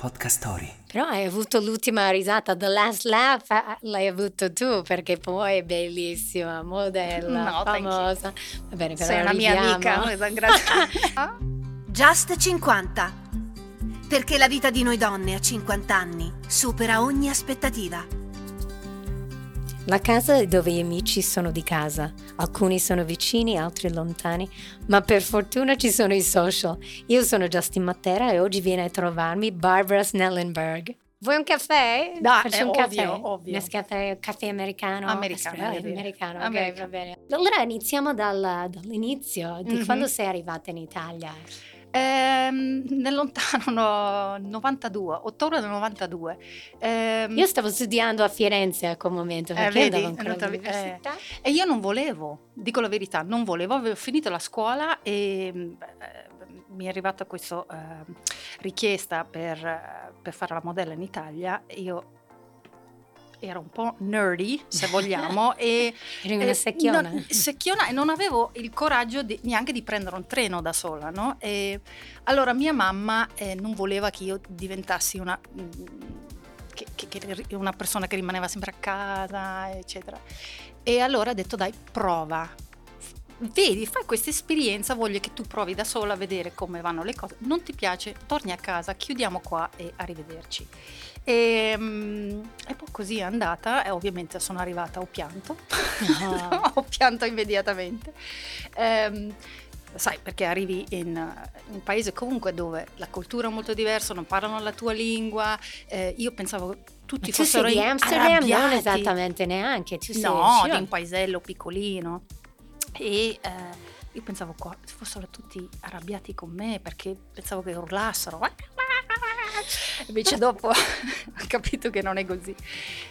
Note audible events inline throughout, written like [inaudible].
Podcast Story. Però hai avuto l'ultima risata, the last laugh eh, l'hai avuto tu perché poi è bellissima, modella, No, famosa. Va bene, però Sei una mia amica, grazie. [laughs] Just 50. Perché la vita di noi donne a 50 anni supera ogni aspettativa. La casa è dove gli amici sono di casa. Alcuni sono vicini, altri lontani, ma per fortuna ci sono i social. Io sono Justin Matera e oggi viene a trovarmi Barbara Snellenberg. Vuoi un caffè? Dai, Faccio è un ovvio, caffè. ovvio. Nescaffè, caffè americano? Americano, dire. americano, ok, Americano. va bene. Allora iniziamo dal- dall'inizio, di Mhm. quando sei arrivata in Italia. Ehm, nel lontano no- 92, ottobre del 92. Ehm, Io stavo studiando a Firenze a quel momento, Eh, perché vedi, andavo ancora andata- all'università. E io non volevo, dico la verità, non volevo, avevo finito la scuola e eh, mi è arrivata questa eh, richiesta per, eh, per fare la modella in Italia. Io ero un po' nerdy, se vogliamo, [laughs] e Eri una secchiona. non- secchiona e non avevo il coraggio di- neanche di prendere un treno da sola, no? E allora mia mamma eh, non voleva che io diventassi una, che- che- una persona che rimaneva sempre a casa, eccetera. E allora ha detto dai, prova. Vedi, fai questa esperienza, voglio che tu provi da sola a vedere come vanno le cose. Non ti piace, torni a casa, chiudiamo qua e arrivederci. E, e poi così è andata e ovviamente sono arrivata, ho pianto, No. [laughs] ho pianto immediatamente. Ehm, sai, perché arrivi in uh, un paese comunque dove la cultura è molto diversa, non parlano la tua lingua, eh, io pensavo tutti Ma fossero di Amsterdam? Non arrabbiati. esattamente neanche. Tu No, di un paesello piccolino. E eh, io pensavo qua fossero tutti arrabbiati con me perché pensavo che urlassero. Invece dopo [laughs] ho capito che non è così.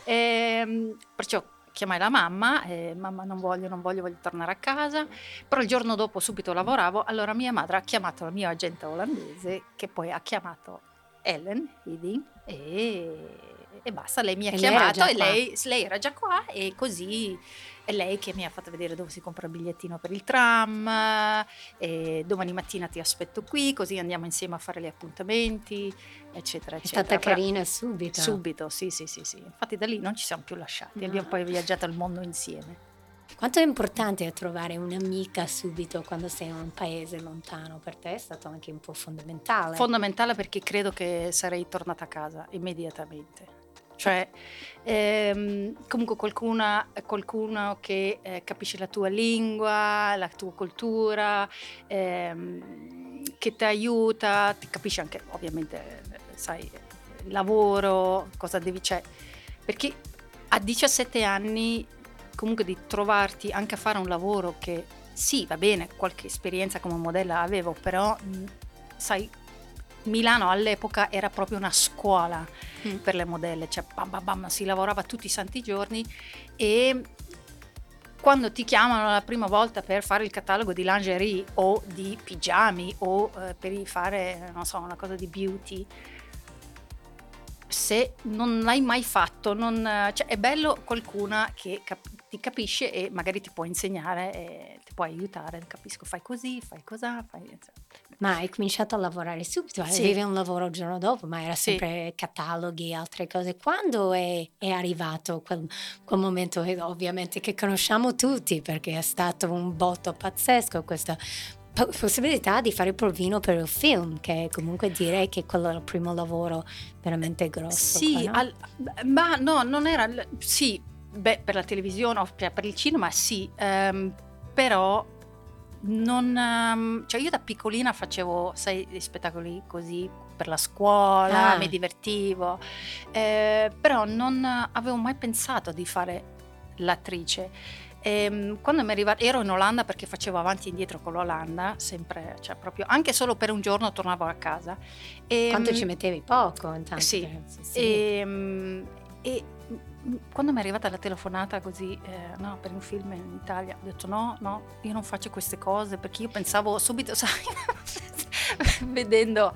Ehm, perciò chiamai la mamma, e mamma non voglio, non voglio, voglio tornare a casa. Però il giorno dopo subito lavoravo, allora mia madre ha chiamato la mia agente olandese che poi ha chiamato Ellen Hiding e, e basta, lei mi ha E lei chiamato già e lei, lei era già qua e così è lei che mi ha fatto vedere dove si compra il bigliettino per il tram, e domani mattina ti aspetto qui, così andiamo insieme a fare gli appuntamenti, eccetera, È eccetera. stata Però- carina subito. Subito, sì, sì, sì, sì. Infatti da lì non ci siamo più lasciati, No. abbiamo poi viaggiato il mondo insieme. Quanto è importante trovare un'amica subito quando sei in un paese lontano? Per te è stato anche un po' fondamentale. Fondamentale perché credo che sarei tornata a casa immediatamente. Cioè, ehm, comunque qualcuna, qualcuno che eh, capisce la tua lingua, la tua cultura, ehm, che ti aiuta, ti capisce anche ovviamente, sai, il lavoro, cosa devi, cioè, perché a 17 anni comunque di trovarti anche a fare un lavoro che sì, va bene, qualche esperienza come modella avevo, però sai, Milano all'epoca era proprio una scuola Mm. per le modelle, cioè bam, bam, bam, si lavorava tutti i santi giorni e quando ti chiamano la prima volta per fare il catalogo di lingerie o di pigiami o eh, per fare, non so, una cosa di beauty, se non l'hai mai fatto, non, cioè, è bello qualcuna che cap- ti capisce e magari ti può insegnare e ti può aiutare. Capisco, fai così, fai cos'ha, fai... Ma hai cominciato a lavorare subito, Sì. avevi un lavoro il giorno dopo, ma era Sì. sempre cataloghi, altre cose. Quando è, è arrivato quel, quel momento, eh, ovviamente, che conosciamo tutti, perché è stato un botto pazzesco questa po- possibilità di fare il provino per il film, che comunque direi che quello è il primo lavoro veramente grosso. Sì, qua, no? al- ma no, non era... Sì, beh, per la televisione o per il cinema sì, ehm, però non... ehm, cioè io da piccolina facevo, sai, dei spettacoli così per la scuola, Ah. mi divertivo, eh, però non avevo mai pensato di fare l'attrice. Ehm, quando mi arrivata, ero in Olanda perché facevo avanti e indietro con l'Olanda, sempre, cioè proprio, anche solo per un giorno tornavo a casa. E, Quanto ci mettevi poco intanto? sì, sì, e, e, quando mi è arrivata la telefonata così, eh, no, per un film in Italia, ho detto no, no, io non faccio queste cose perché io pensavo subito, [laughs] sai, vedendo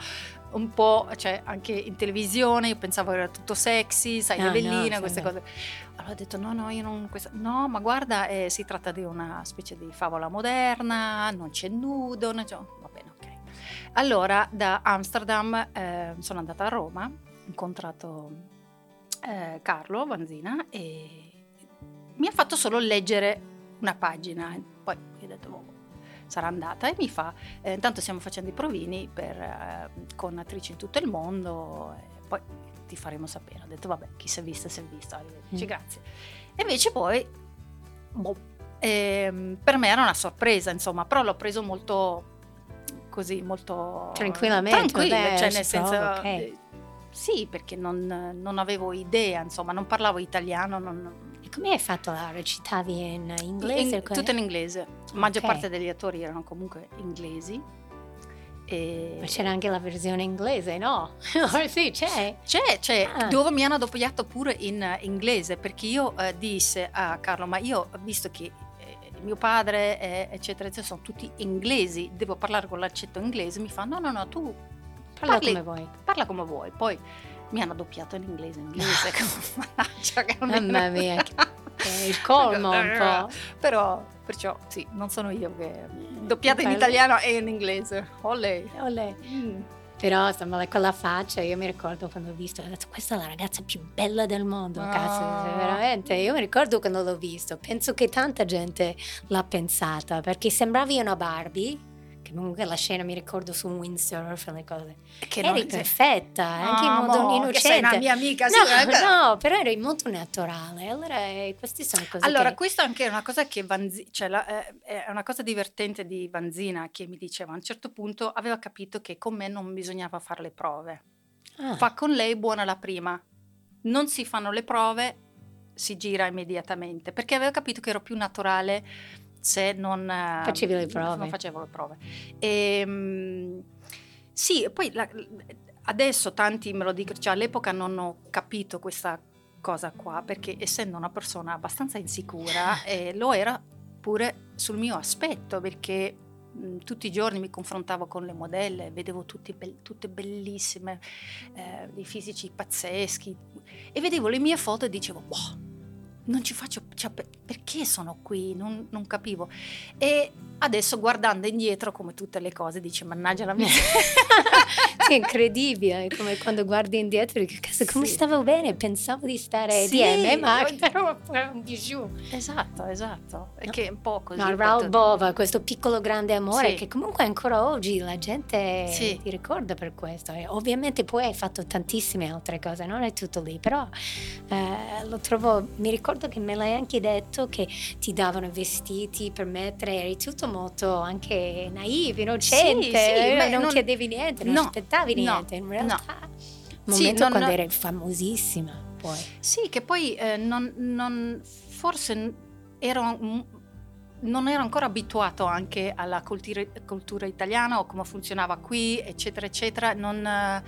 un po', cioè anche in televisione, io pensavo era tutto sexy, sai, Ah, le no, queste cose. Allora ho detto no, no, io non, questa, no, ma guarda, eh, si tratta di una specie di favola moderna, non c'è nudo, non c'è- va bene, ok. Allora da Amsterdam eh, sono andata a Roma, ho incontrato eh, Carlo Vanzina e mi ha fatto solo leggere una pagina, poi ho detto oh, sarà andata e mi fa, eh, intanto stiamo facendo i provini per, eh, con attrici in tutto il mondo, e poi ti faremo sapere. Ho detto vabbè, chi si è vista si è vista, arrivederci, mm. grazie. E invece poi, boh, ehm, per me era una sorpresa, insomma, però l'ho preso molto così, molto tranquillamente, tranquillo, vabbè, cioè nel senso... Okay. Eh, sì, perché non, non, avevo idea, insomma, non parlavo italiano. Non... E come hai fatto? La recitavi in inglese? In, tutto in inglese. La maggior okay. parte degli attori erano comunque inglesi. E... Ma c'era anche la versione inglese, no? [laughs] sì, c'è. C'è, c'è, ah. dove mi hanno doppiato pure in inglese, perché io eh, disse a Carlo, ma io visto che eh, mio padre, eh, eccetera, eccetera, sono tutti inglesi, devo parlare con l'accento inglese, mi fa no, no, no, tu Parla Parli, come vuoi. Parla come vuoi. Poi mi hanno doppiato in inglese, in inglese. che Mamma mia, che il colmo un po'. Però, perciò, sì, non sono io che... Doppiata in italiano e in inglese. Olè. Olè. Mm. Però insomma quella faccia, io mi ricordo quando ho visto, ho detto questa è la ragazza più bella del mondo, oh. cazzo, veramente, io mi ricordo quando l'ho visto, penso che tanta gente l'ha pensata, perché sembravi una Barbie, comunque la scena mi ricordo su un windsurf le cose. Che eri perfetta no, anche in modo mo, innocente sei una mia amica no, sì, no però eri molto naturale allora eh, queste sono cose allora che... questa anche è una cosa che Vanzi, cioè la, eh, è una cosa divertente di Vanzina che mi diceva a un certo punto aveva capito che con me non bisognava fare le prove. Ah. fa con lei buona la prima. Non si fanno le prove si gira immediatamente perché aveva capito che ero più naturale se non facevi le prove. Non facevo le prove. E, ehm, sì, poi la, adesso tanti me lo dicono, cioè all'epoca non ho capito questa cosa qua perché essendo una persona abbastanza insicura [laughs] eh, lo era pure sul mio aspetto perché mh, tutti i giorni mi confrontavo con le modelle, vedevo be- tutte bellissime, eh, dei fisici pazzeschi e vedevo le mie foto e dicevo, wow, non ci faccio, cioè, perché sono qui? Non, non, capivo. E adesso guardando indietro come tutte le cose dice mannaggia la mia. [laughs] [laughs] è incredibile, come quando guardi indietro e dici come sì. stavo bene, pensavo di stare sì, DM, ma ero un bijou. Esatto, esatto, no. che è un po' così. No, Raul Bova, questo piccolo grande amore sì. che comunque ancora oggi la gente sì. ti ricorda per questo. E ovviamente poi hai fatto tantissime altre cose, non è tutto lì, però eh, lo trovo, mi ricordo che me l'hai anche detto che ti davano vestiti per mettere, eri tutto molto anche naive, innocente, sì, sì, beh, non, non, chiedevi niente, non no, aspettavi niente, no, in realtà. No. Momento non, quando eri famosissima poi. Sì, che poi eh, non, non, forse ero non ero ancora abituato anche alla cultura, cultura, italiana o come funzionava qui, eccetera, eccetera. Non, eh,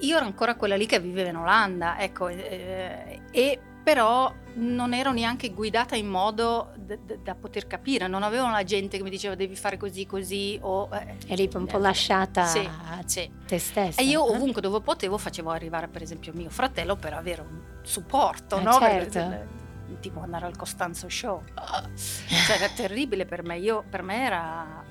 io ero ancora quella lì che viveva in Olanda, ecco, eh, e però non ero neanche guidata in modo da, da, da poter capire, non avevo la gente che mi diceva devi fare così, così o... Eh, Eri un po' lasciata sì, a sì. te stessa. E io eh? ovunque dove potevo facevo arrivare per esempio mio fratello per avere un supporto, eh, no? Certo. Per, tipo andare al Costanzo Show. Cioè era terribile per me, io, per me era...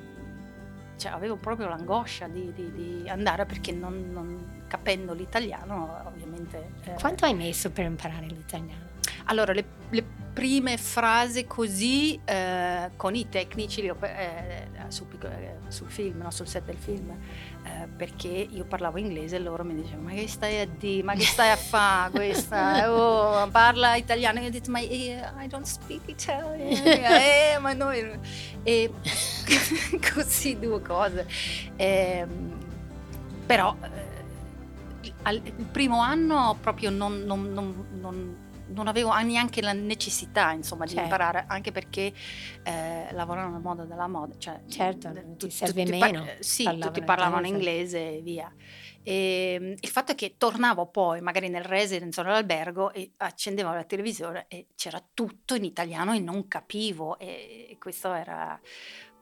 Cioè, avevo proprio l'angoscia di, di, di andare perché non, non, capendo l'italiano ovviamente... Eh, Quanto hai messo per imparare l'italiano? Allora, le, le prime frasi così eh, con i tecnici eh, sul, eh, sul, film, no? sul set del film, eh, perché io parlavo inglese e loro mi dicevano ma che stai a dire, ma che stai a fare questa, [laughs] oh, parla italiano, io ho detto ma eh, I don't speak Italian, eh, ma noi... E [laughs] così due cose. Ehm, però eh, il primo anno proprio non, non, non, non non avevo neanche la necessità insomma, certo. di imparare, anche perché eh, lavorano nel mondo della moda. Cioè, certo, tu, ti serve tutti meno. Par- sì, tutti parlavano inglese e via. E, ehm, il fatto è che tornavo poi magari nel residence o nell'albergo e accendevo la televisione e c'era tutto in italiano e non capivo e questo era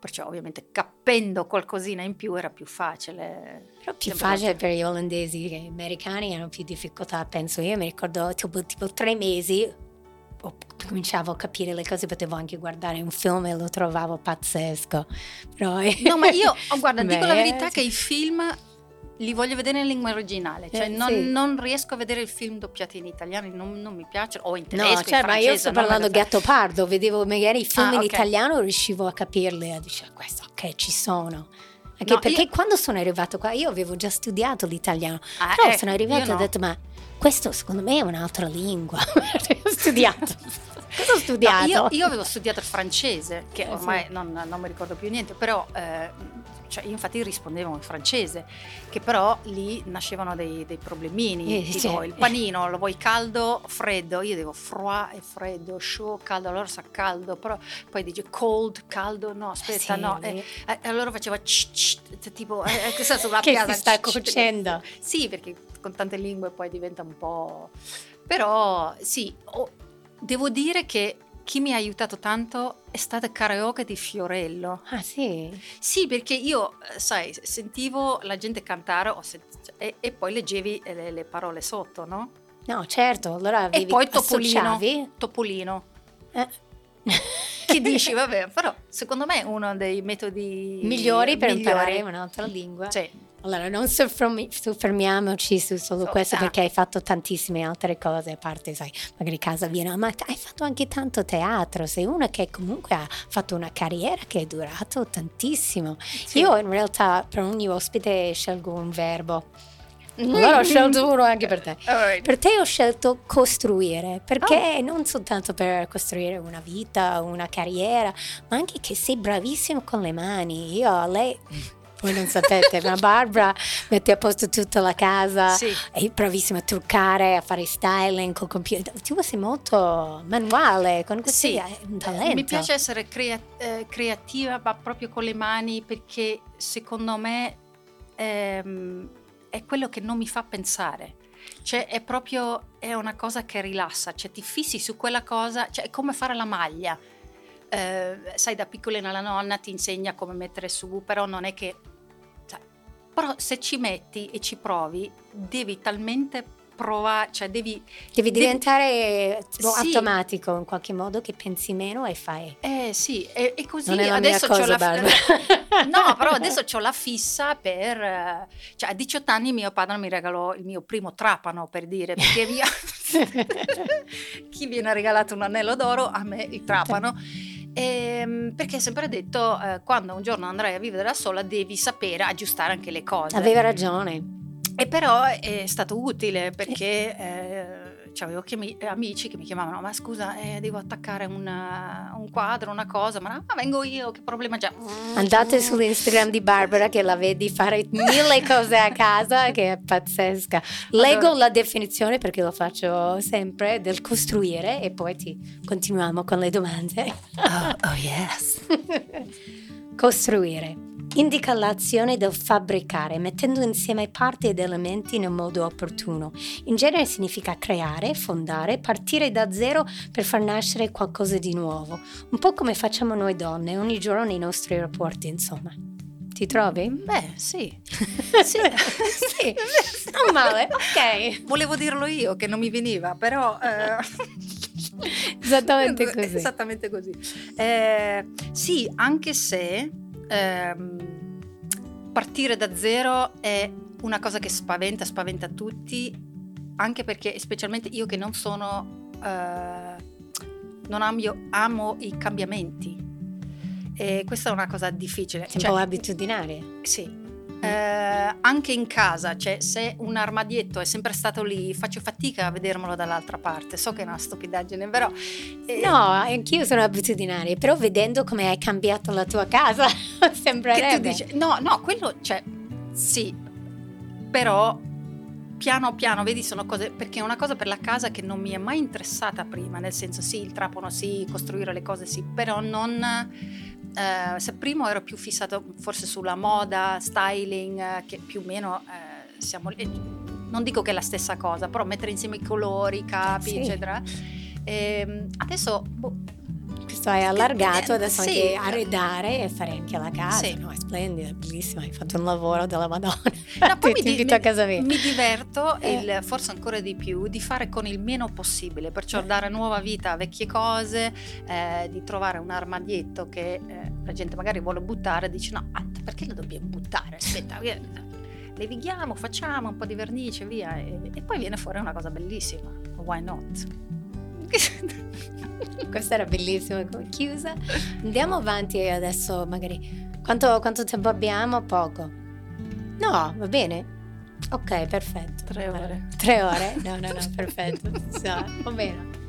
perciò ovviamente capendo qualcosina in più era più facile. Però più facile per gli olandesi che gli americani hanno più difficoltà, penso io, mi ricordo tipo, tipo tre mesi cominciavo a capire le cose, potevo anche guardare un film e lo trovavo pazzesco. Però, no, ma io, [laughs] oh, guarda, dico la verità che i film li voglio vedere in lingua originale, cioè eh, non, sì. non, riesco a vedere il film doppiati in italiano, non, non mi piacciono, o in tedesco, No, cioè, ma io sto parlando Gatto Pardo, vedevo magari i film ah, in okay. italiano, riuscivo a capirli e dicevo, questo ok, ci sono. Anche no, perché io... quando sono arrivato qua, io avevo già studiato l'italiano, ah, però eh, sono arrivato e ho detto, ma questo secondo me è un'altra lingua, [laughs] ho studiato. Cosa ho studiato? No, io, io, avevo studiato il francese, che ormai eh sì. non, non, mi ricordo più niente, però eh, cioè io infatti rispondevo in francese, che però lì nascevano dei, dei problemini, eh, tipo sì. il panino lo vuoi caldo, freddo, io devo froid e freddo, chaud, caldo, allora sa caldo, però poi dice cold, caldo, no, aspetta, sì, no, e, eh, allora faceva tipo, eh, eh [laughs] che sulla che piada, si sta cuocendo. Sì, perché con tante lingue poi diventa un po'... Però sì, oh, devo dire che chi mi ha aiutato tanto è stata karaoke di Fiorello. Ah sì? Sì, perché io, eh, sai, sentivo la gente cantare sent- e, e, poi leggevi le, le, parole sotto, no? No, certo, allora avevi, E poi Topolino. Topolino. Eh. [laughs] che dici, vabbè, però secondo me è uno dei metodi migliori per migliori. imparare un'altra lingua. Sì. Allora, non soffermiamoci su solo questo perché hai fatto tantissime altre cose, a parte, sai, magari casa viene, ma hai fatto anche tanto teatro, sei una che comunque ha fatto una carriera che è durato tantissimo. Sì. Io in realtà per ogni ospite scelgo un verbo. Allora ho scelto uno anche per te. [laughs] Right. Per te ho scelto costruire, perché oh. non soltanto per costruire una vita, una carriera, ma anche che sei bravissimo con le mani. Io a lei voi non sapete, ma Barbara mette a posto tutta la casa, sì. è bravissima a truccare, a fare styling col computer. Tu sei molto manuale, con questo sì. un talento. Mi piace essere crea- eh, creativa, ma proprio con le mani, perché secondo me ehm, è quello che non mi fa pensare. Cioè è proprio è una cosa che rilassa, cioè ti fissi su quella cosa, cioè è come fare la maglia. Eh, sai, da piccolina la nonna ti insegna come mettere su, però non è che però se ci metti e ci provi, devi talmente provare, cioè devi... Devi diventare devi, automatico in qualche modo che pensi meno e fai. Eh sì, e, e così non è adesso ho la fissa. [laughs] no, però [laughs] adesso ho la fissa per... Cioè a 18 anni mio padre mi regalò il mio primo trapano, per dire, perché via... [laughs] Chi viene regalato un anello d'oro, a me il trapano. Ehm, perché ha sempre detto eh, quando un giorno andrai a vivere da sola devi sapere aggiustare anche le cose. Aveva ragione. E però è stato utile perché eh, avevo amici che mi chiamavano, ma scusa, eh, devo attaccare una, un quadro, una cosa, ma ah, vengo io, che problema c'è? Andate sull'Instagram di Barbara che la vedi fare mille cose a casa, [laughs] che è pazzesca. Leggo allora. la definizione perché lo faccio sempre del costruire e poi ti continuiamo con le domande. Oh, oh yes. [laughs] costruire indica l'azione del fabbricare, mettendo insieme parti ed elementi in un modo opportuno. In genere significa creare, fondare, partire da zero per far nascere qualcosa di nuovo, un po' come facciamo noi donne ogni giorno nei nostri rapporti, insomma. Ti trovi? Beh, sì. [laughs] sì. sì. Non male, ok. Volevo dirlo io che non mi veniva, però... Eh... Esattamente [laughs] così. Esattamente così. Eh, sì, anche se ehm, partire da zero è una cosa che spaventa, spaventa tutti, anche perché specialmente io che non sono, eh, non amo, amo i cambiamenti. E questa è una cosa difficile. È un cioè, po' abitudinaria. Sì, eh, anche in casa, cioè se un armadietto è sempre stato lì, faccio fatica a vedermelo dall'altra parte. So che è una stupidaggine, però. Eh, no, anch'io sono abitudinaria, però vedendo come hai cambiato la tua casa, sembrerebbe. [laughs] Che tu dici, no, no, quello, cioè, sì, però piano piano, vedi, sono cose, perché è una cosa per la casa che non mi è mai interessata prima, nel senso sì, il trapano sì, costruire le cose sì, però non eh, se prima ero più fissato forse sulla moda, styling, eh, che più o meno eh, siamo non dico che è la stessa cosa, però mettere insieme i colori, i capi, sì. eccetera. E ehm, adesso boh, adesso hai allargato, Eh, adesso sì. anche arredare e fare anche la casa. Sì. No, è splendida, è bellissima, hai fatto un lavoro della Madonna. No, poi [laughs] ti, mi, di- invito a casa mia. mi diverto, Eh. il- forse ancora di più, di fare con il meno possibile, perciò dare nuova vita a vecchie cose, eh, di trovare un armadietto che eh, la gente magari vuole buttare, dice no, perché lo dobbiamo buttare? Aspetta, [laughs] eh, levighiamo, facciamo un po' di vernice, via, e, e poi viene fuori una cosa bellissima. Why not? [laughs] Questa era bellissima come chiusa. Andiamo avanti adesso magari... Quanto, quanto tempo abbiamo? Poco. No, va bene? Ok, perfetto. Tre ore. Tre ore? No, no, no, perfetto. So, va bene.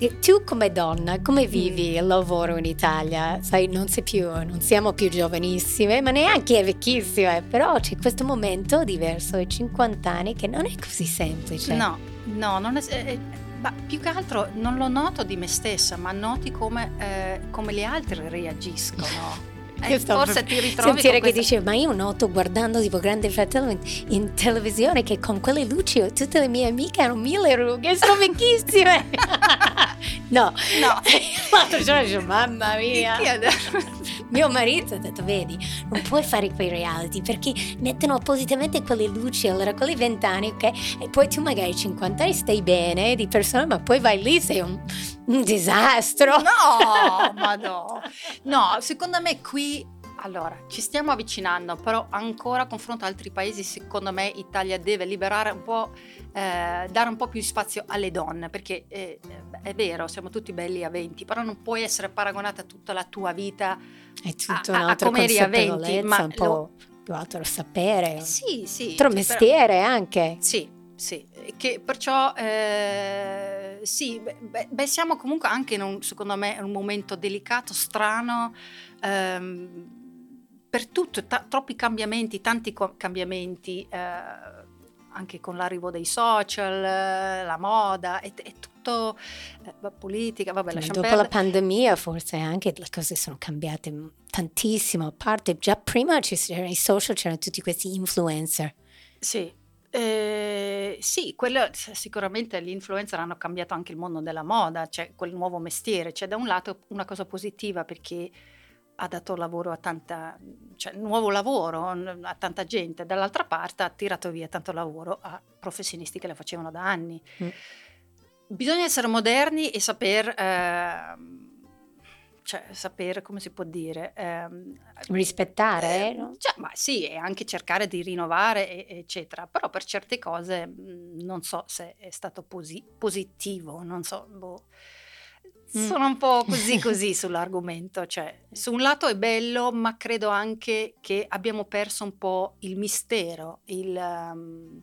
E tu come donna, come vivi il lavoro in Italia? Sai, non sei più, non siamo più giovanissime, ma neanche vecchissime, però c'è questo momento diverso ai 50 anni che non è così semplice. No, no, non è, eh, eh, ma più che altro non lo noto di me stessa, ma noti come, eh, come le altre reagiscono. [laughs] Eh, forse ti ritrovi Sentire che dice, ma io noto guardando tipo Grande Fratello in, in televisione che con quelle luci tutte le mie amiche hanno mille rughe, sono vecchissime. [laughs] no, No. [laughs] l'altro giorno dicevo, mamma mia. Mio marito ha detto, vedi, non puoi fare quei reality perché mettono appositamente quelle luci, allora quelli vent'anni, ok? E poi tu magari 50 anni stai bene di persona, ma poi vai lì, sei un, un disastro. No, [laughs] ma no. No, secondo me qui allora ci stiamo avvicinando, però ancora confronto a altri paesi, secondo me Italia deve liberare un po', eh, dare un po' più spazio alle donne, perché eh, è vero, siamo tutti belli a 20, però non puoi essere paragonata tutta la tua vita. È tutto a- a- a come eri a 20, consapevolezza, ma un po' più altro sapere, Sì, sì. altro cioè, mestiere anche. Sì, sì, che perciò eh, sì, beh, beh, siamo comunque anche in un, secondo me, un momento delicato, strano, ehm, per tutto, ta- troppi cambiamenti, tanti co- cambiamenti, eh, anche con l'arrivo dei social, la moda, è, è tutto eh, politica, vabbè, lasciamo dopo perdere. la pandemia forse anche le cose sono cambiate tantissimo, a parte già prima c'erano i social, c'erano tutti questi influencer. Sì, eh, sì, quello sicuramente gli influencer hanno cambiato anche il mondo della moda, c'è quel nuovo mestiere, c'è da un lato una cosa positiva perché ha dato lavoro a tanta, cioè nuovo lavoro a tanta gente, dall'altra parte ha tirato via tanto lavoro a professionisti che lo facevano da anni. Mm. Bisogna essere moderni e saper, ehm, cioè saper, come si può dire, ehm, Rispettare, eh, no? cioè, ma sì, e anche cercare di rinnovare, e- eccetera. Però per certe cose mh, non so se è stato posi- positivo, non so. boh. Mm. Sono un po' così [laughs] così sull'argomento. Cioè, su un lato è bello, ma credo anche che abbiamo perso un po' il mistero, il. um,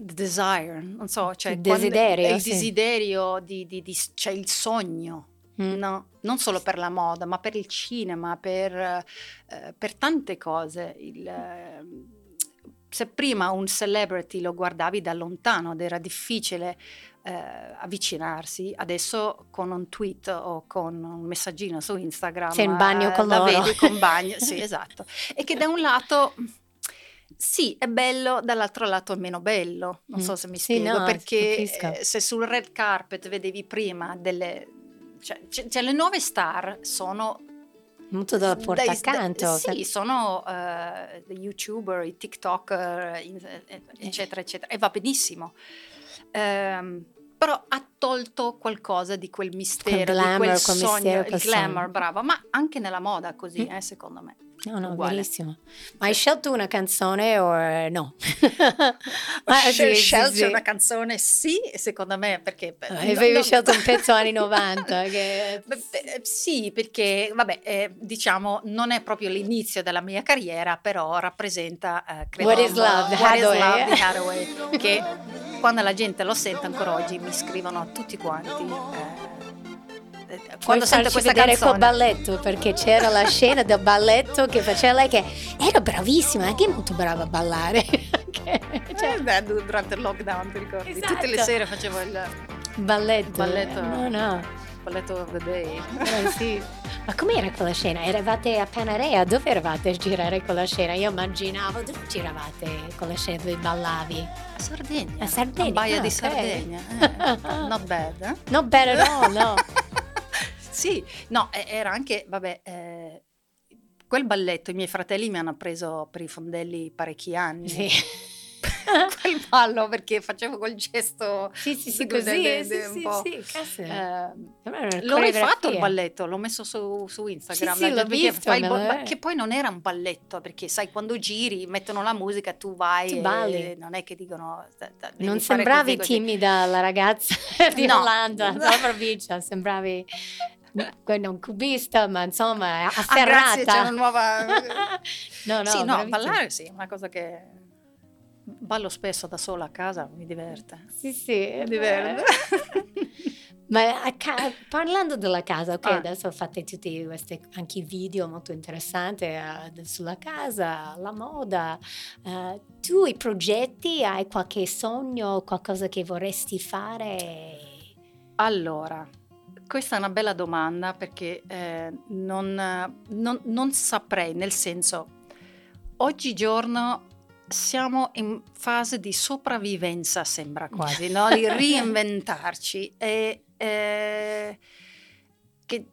desire, non so, cioè Il desiderio, il sì. desiderio di, di, di- cioè il sogno, Mm. No, non solo per la moda, ma per il cinema, per, eh, per tante cose. Il, eh, se prima un celebrity lo guardavi da lontano ed era difficile eh, avvicinarsi, adesso con un tweet o con un messaggino su Instagram Sei in bagno eh, con loro. vedi con bagno, [laughs] sì esatto. E che da un lato sì, è bello, dall'altro lato è meno bello. Non so Mm. se mi Sì, spiego, no, perché eh, se sul red carpet vedevi prima delle... Cioè, c- cioè, le nuove star sono... Molto dalla porta dai- accanto. Sì, sono dei youtuber, i tiktoker, eccetera, eccetera. E va benissimo. Ehm, però ha tolto qualcosa di quel mistero, glamour, di quel quel sogno, mistero, il quel glamour, brava, ma anche nella moda così, Mm. eh, secondo me. No, no, uguale. verissimo. Ma hai scelto una canzone o no? Ho [laughs] Ah, scel- sì, scelto sì. una canzone, sì, secondo me, perché... Ah, Avevi no- no- scelto un pezzo anni [laughs] 90 che... Beh, Sì, perché vabbè, eh, diciamo, non è proprio l'inizio della mia carriera, però rappresenta, eh, credo, What is Love, What is. Love di Hathaway, che quando la gente lo sente ancora oggi mi scrivono tutti quanti. eh, eh, Puoi quando sento questa canzone. quel balletto perché c'era la scena del balletto che faceva lei che era bravissima, anche molto brava a ballare. [laughs] Cioè, Eh, beh, du- durante il lockdown, ti ricordi? Tutte le Esatto. sere facevo il balletto. balletto. No, no. Balletto of the day. Eh, sì. Ma com'era quella scena? Eravate a Panarea? Dove eravate a girare quella scena? Io immaginavo dove giravate con la scena dove ballavi. A Sardegna. A Sardegna, A Baia ah, di. Sardegna. eh. [laughs] Not bad, eh? Not bad at all, no. [laughs] sì, no, era anche, vabbè, eh, quel balletto i miei fratelli mi hanno preso per i fondelli parecchi anni. Sì. [laughs] quel ballo perché facevo quel gesto sì sì sì [laughs] così de, de, sì, sì, sì, eh, l'ho rifatto il balletto l'ho messo su, su Instagram sì, sì, l'ho visto, bo- che poi non era un balletto perché sai quando giri mettono la musica tu vai tu balli. non è che dicono non sembravi così, timida la ragazza [laughs] di no. Olanda la provincia sembravi non cubista, ma insomma afferrata. Ah, grazie, c'è una nuova... no, no, sì, no, ballare sì, una cosa che ballo spesso da sola a casa, mi diverte. Sì, sì. Mi diverte. [laughs] Ma ca- parlando della casa, ok, ah. adesso fate tutti questi anche video molto interessanti uh, sulla casa, la moda. Uh, tu i progetti, hai qualche sogno, qualcosa che vorresti fare? Allora, questa è una bella domanda perché eh, non, non, non saprei, nel senso, oggigiorno siamo in fase di sopravvivenza, sembra quasi, no? di [laughs] reinventarci e eh, che,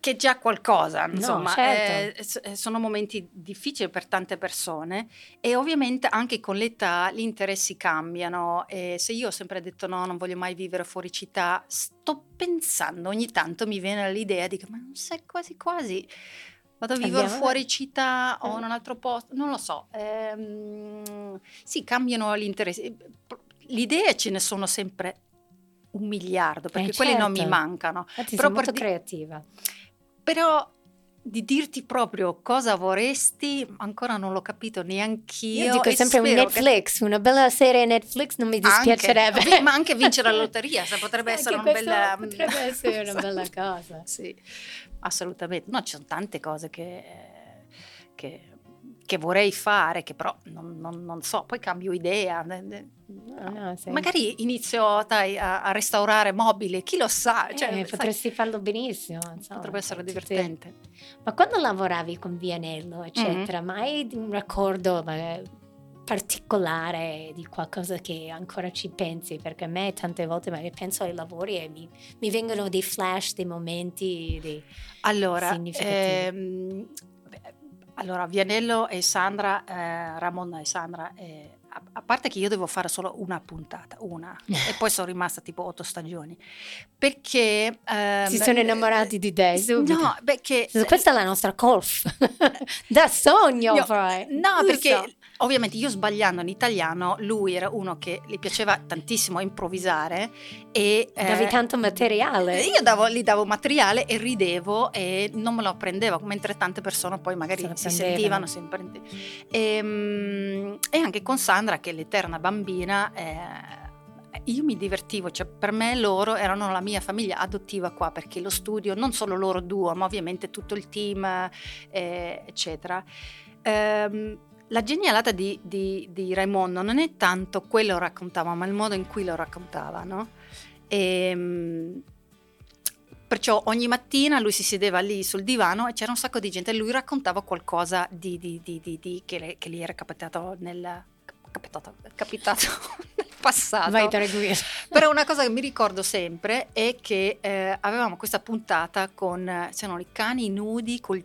che già qualcosa, insomma, no, certo. eh, sono momenti difficili per tante persone e ovviamente anche con l'età gli interessi cambiano e se io ho sempre detto no, non voglio mai vivere fuori città, sto pensando ogni tanto mi viene l'idea di che ma non sai quasi quasi Vado a vivere Abbiamo fuori città o in un altro posto, non lo so. Ehm, sì, cambiano gli interessi. Le idee ce ne sono sempre un miliardo, perché eh, quelli non mi certo. mancano. Infatti però sei molto di... creativa. Però di dirti proprio cosa vorresti, ancora non l'ho capito neanch'io. Io dico sempre un Netflix, che... una bella serie Netflix non mi dispiacerebbe. Anche, ma anche vincere la [laughs] lotteria, se potrebbe essere una bella... Potrebbe [laughs] essere una bella cosa. sì, assolutamente. No, ci sono tante cose che, che, che vorrei fare, che però non, non, non, so, poi cambio idea. No, no, sì. Magari inizio dai, a, a, restaurare mobili, chi lo sa. Cioè, eh, potresti farlo benissimo. Insomma, potrebbe essere divertente. Sì. Ma quando lavoravi con Vianello, eccetera, mm-hmm. ma hai un ricordo particolare di qualcosa che ancora ci pensi? Perché a me tante volte penso ai lavori e mi, mi vengono dei flash, dei momenti dei allora, ehm, allora, Vianello e Sandra, eh, Ramon e Sandra, eh, a, parte che io devo fare solo una puntata, una, e poi sono rimasta tipo otto stagioni, perché... Ehm, si sono innamorati di te subito. No, perché... Questa è la nostra golf, [laughs] da sogno io, No, perché so. ovviamente io sbagliando in italiano, lui era uno che gli piaceva tantissimo improvvisare e... Davi eh, tanto materiale. Io davo, gli davo materiale e ridevo e non me lo prendevo, mentre tante persone poi magari si sentivano sempre. E, ehm, e anche con Sandra, che è l'eterna bambina, eh, io mi divertivo, cioè per me loro erano la mia famiglia adottiva qua, perché lo studio, non solo loro due, ma ovviamente tutto il team, eh, eccetera. Eh, la genialata di, di, di, Raimondo non è tanto quello che raccontava, ma il modo in cui lo raccontava, no? Ehm, perciò ogni mattina lui si sedeva lì sul divano e c'era un sacco di gente e lui raccontava qualcosa di, di, che, le, che, gli era capitato nel, capitato, capitato [laughs] nel passato. Vai tranquillo. Però una cosa che mi ricordo sempre è che eh, avevamo questa puntata con c'erano i cani nudi col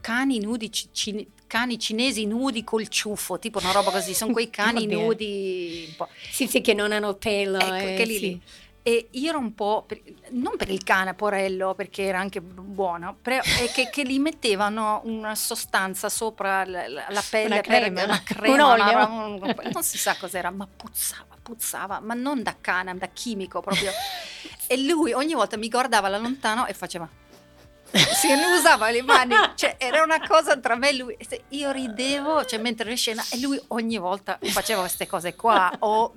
cani nudi c- cani cinesi nudi col ciuffo, tipo una roba così, sono [laughs] quei cani nudi un po'. Sì, sì, che non hanno pelo. Ecco, eh, che lì, sì. lì. E io ero un po', per, non per il cane porello, perché era anche buono, è che, che gli mettevano una sostanza sopra la, la pelle, una crema, una crema un olio. Una, non si sa cos'era, ma puzzava, puzzava, ma non da cane, da chimico proprio. e lui ogni volta mi guardava da lontano e faceva si usava le mani, cioè era una cosa tra me e lui. Io ridevo, cioè mentre in scena, e lui ogni volta faceva queste cose qua, o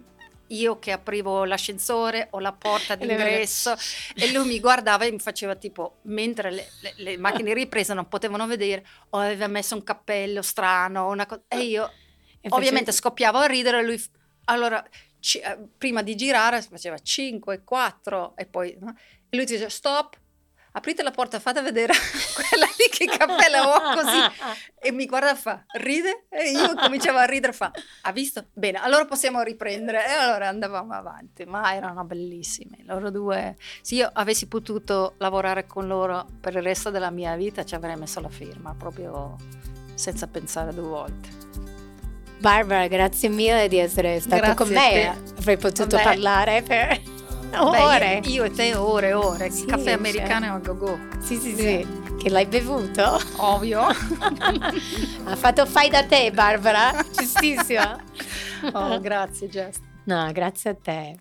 io che aprivo l'ascensore o la porta d'ingresso e lui mi guardava e mi faceva tipo, mentre le, le, le macchine riprese non potevano vedere, o aveva messo un cappello strano, una cosa, e io e ovviamente scoppiavo a ridere, lui, allora, c- eh, prima di girare faceva 5, 4 e poi, no? e lui diceva stop, aprite la porta, fate vedere [laughs] quella lì che cappello ho così. [laughs] E mi guarda fa, ride e io cominciavo a ridere, fa, ha visto? Bene, allora possiamo riprendere. E allora andavamo avanti, ma erano bellissime. Loro due, se io avessi potuto lavorare con loro per il resto della mia vita ci avrei messo la firma, proprio senza pensare due volte. Barbara, grazie mille di essere stata Grazie con me. Avrei potuto Vabbè. parlare per Beh, ore. io, io e te ore e ore, Sì, caffè cioè. americano a go go, Sì, sì, sì. Che l'hai bevuto? ovvio. [laughs] ha fatto fai da te, Barbara. Giustissimo. oh, grazie Jess. No, grazie a te.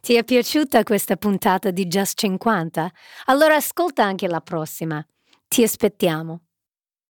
Ti è piaciuta questa puntata di Just 50? Allora ascolta anche la prossima. Ti aspettiamo.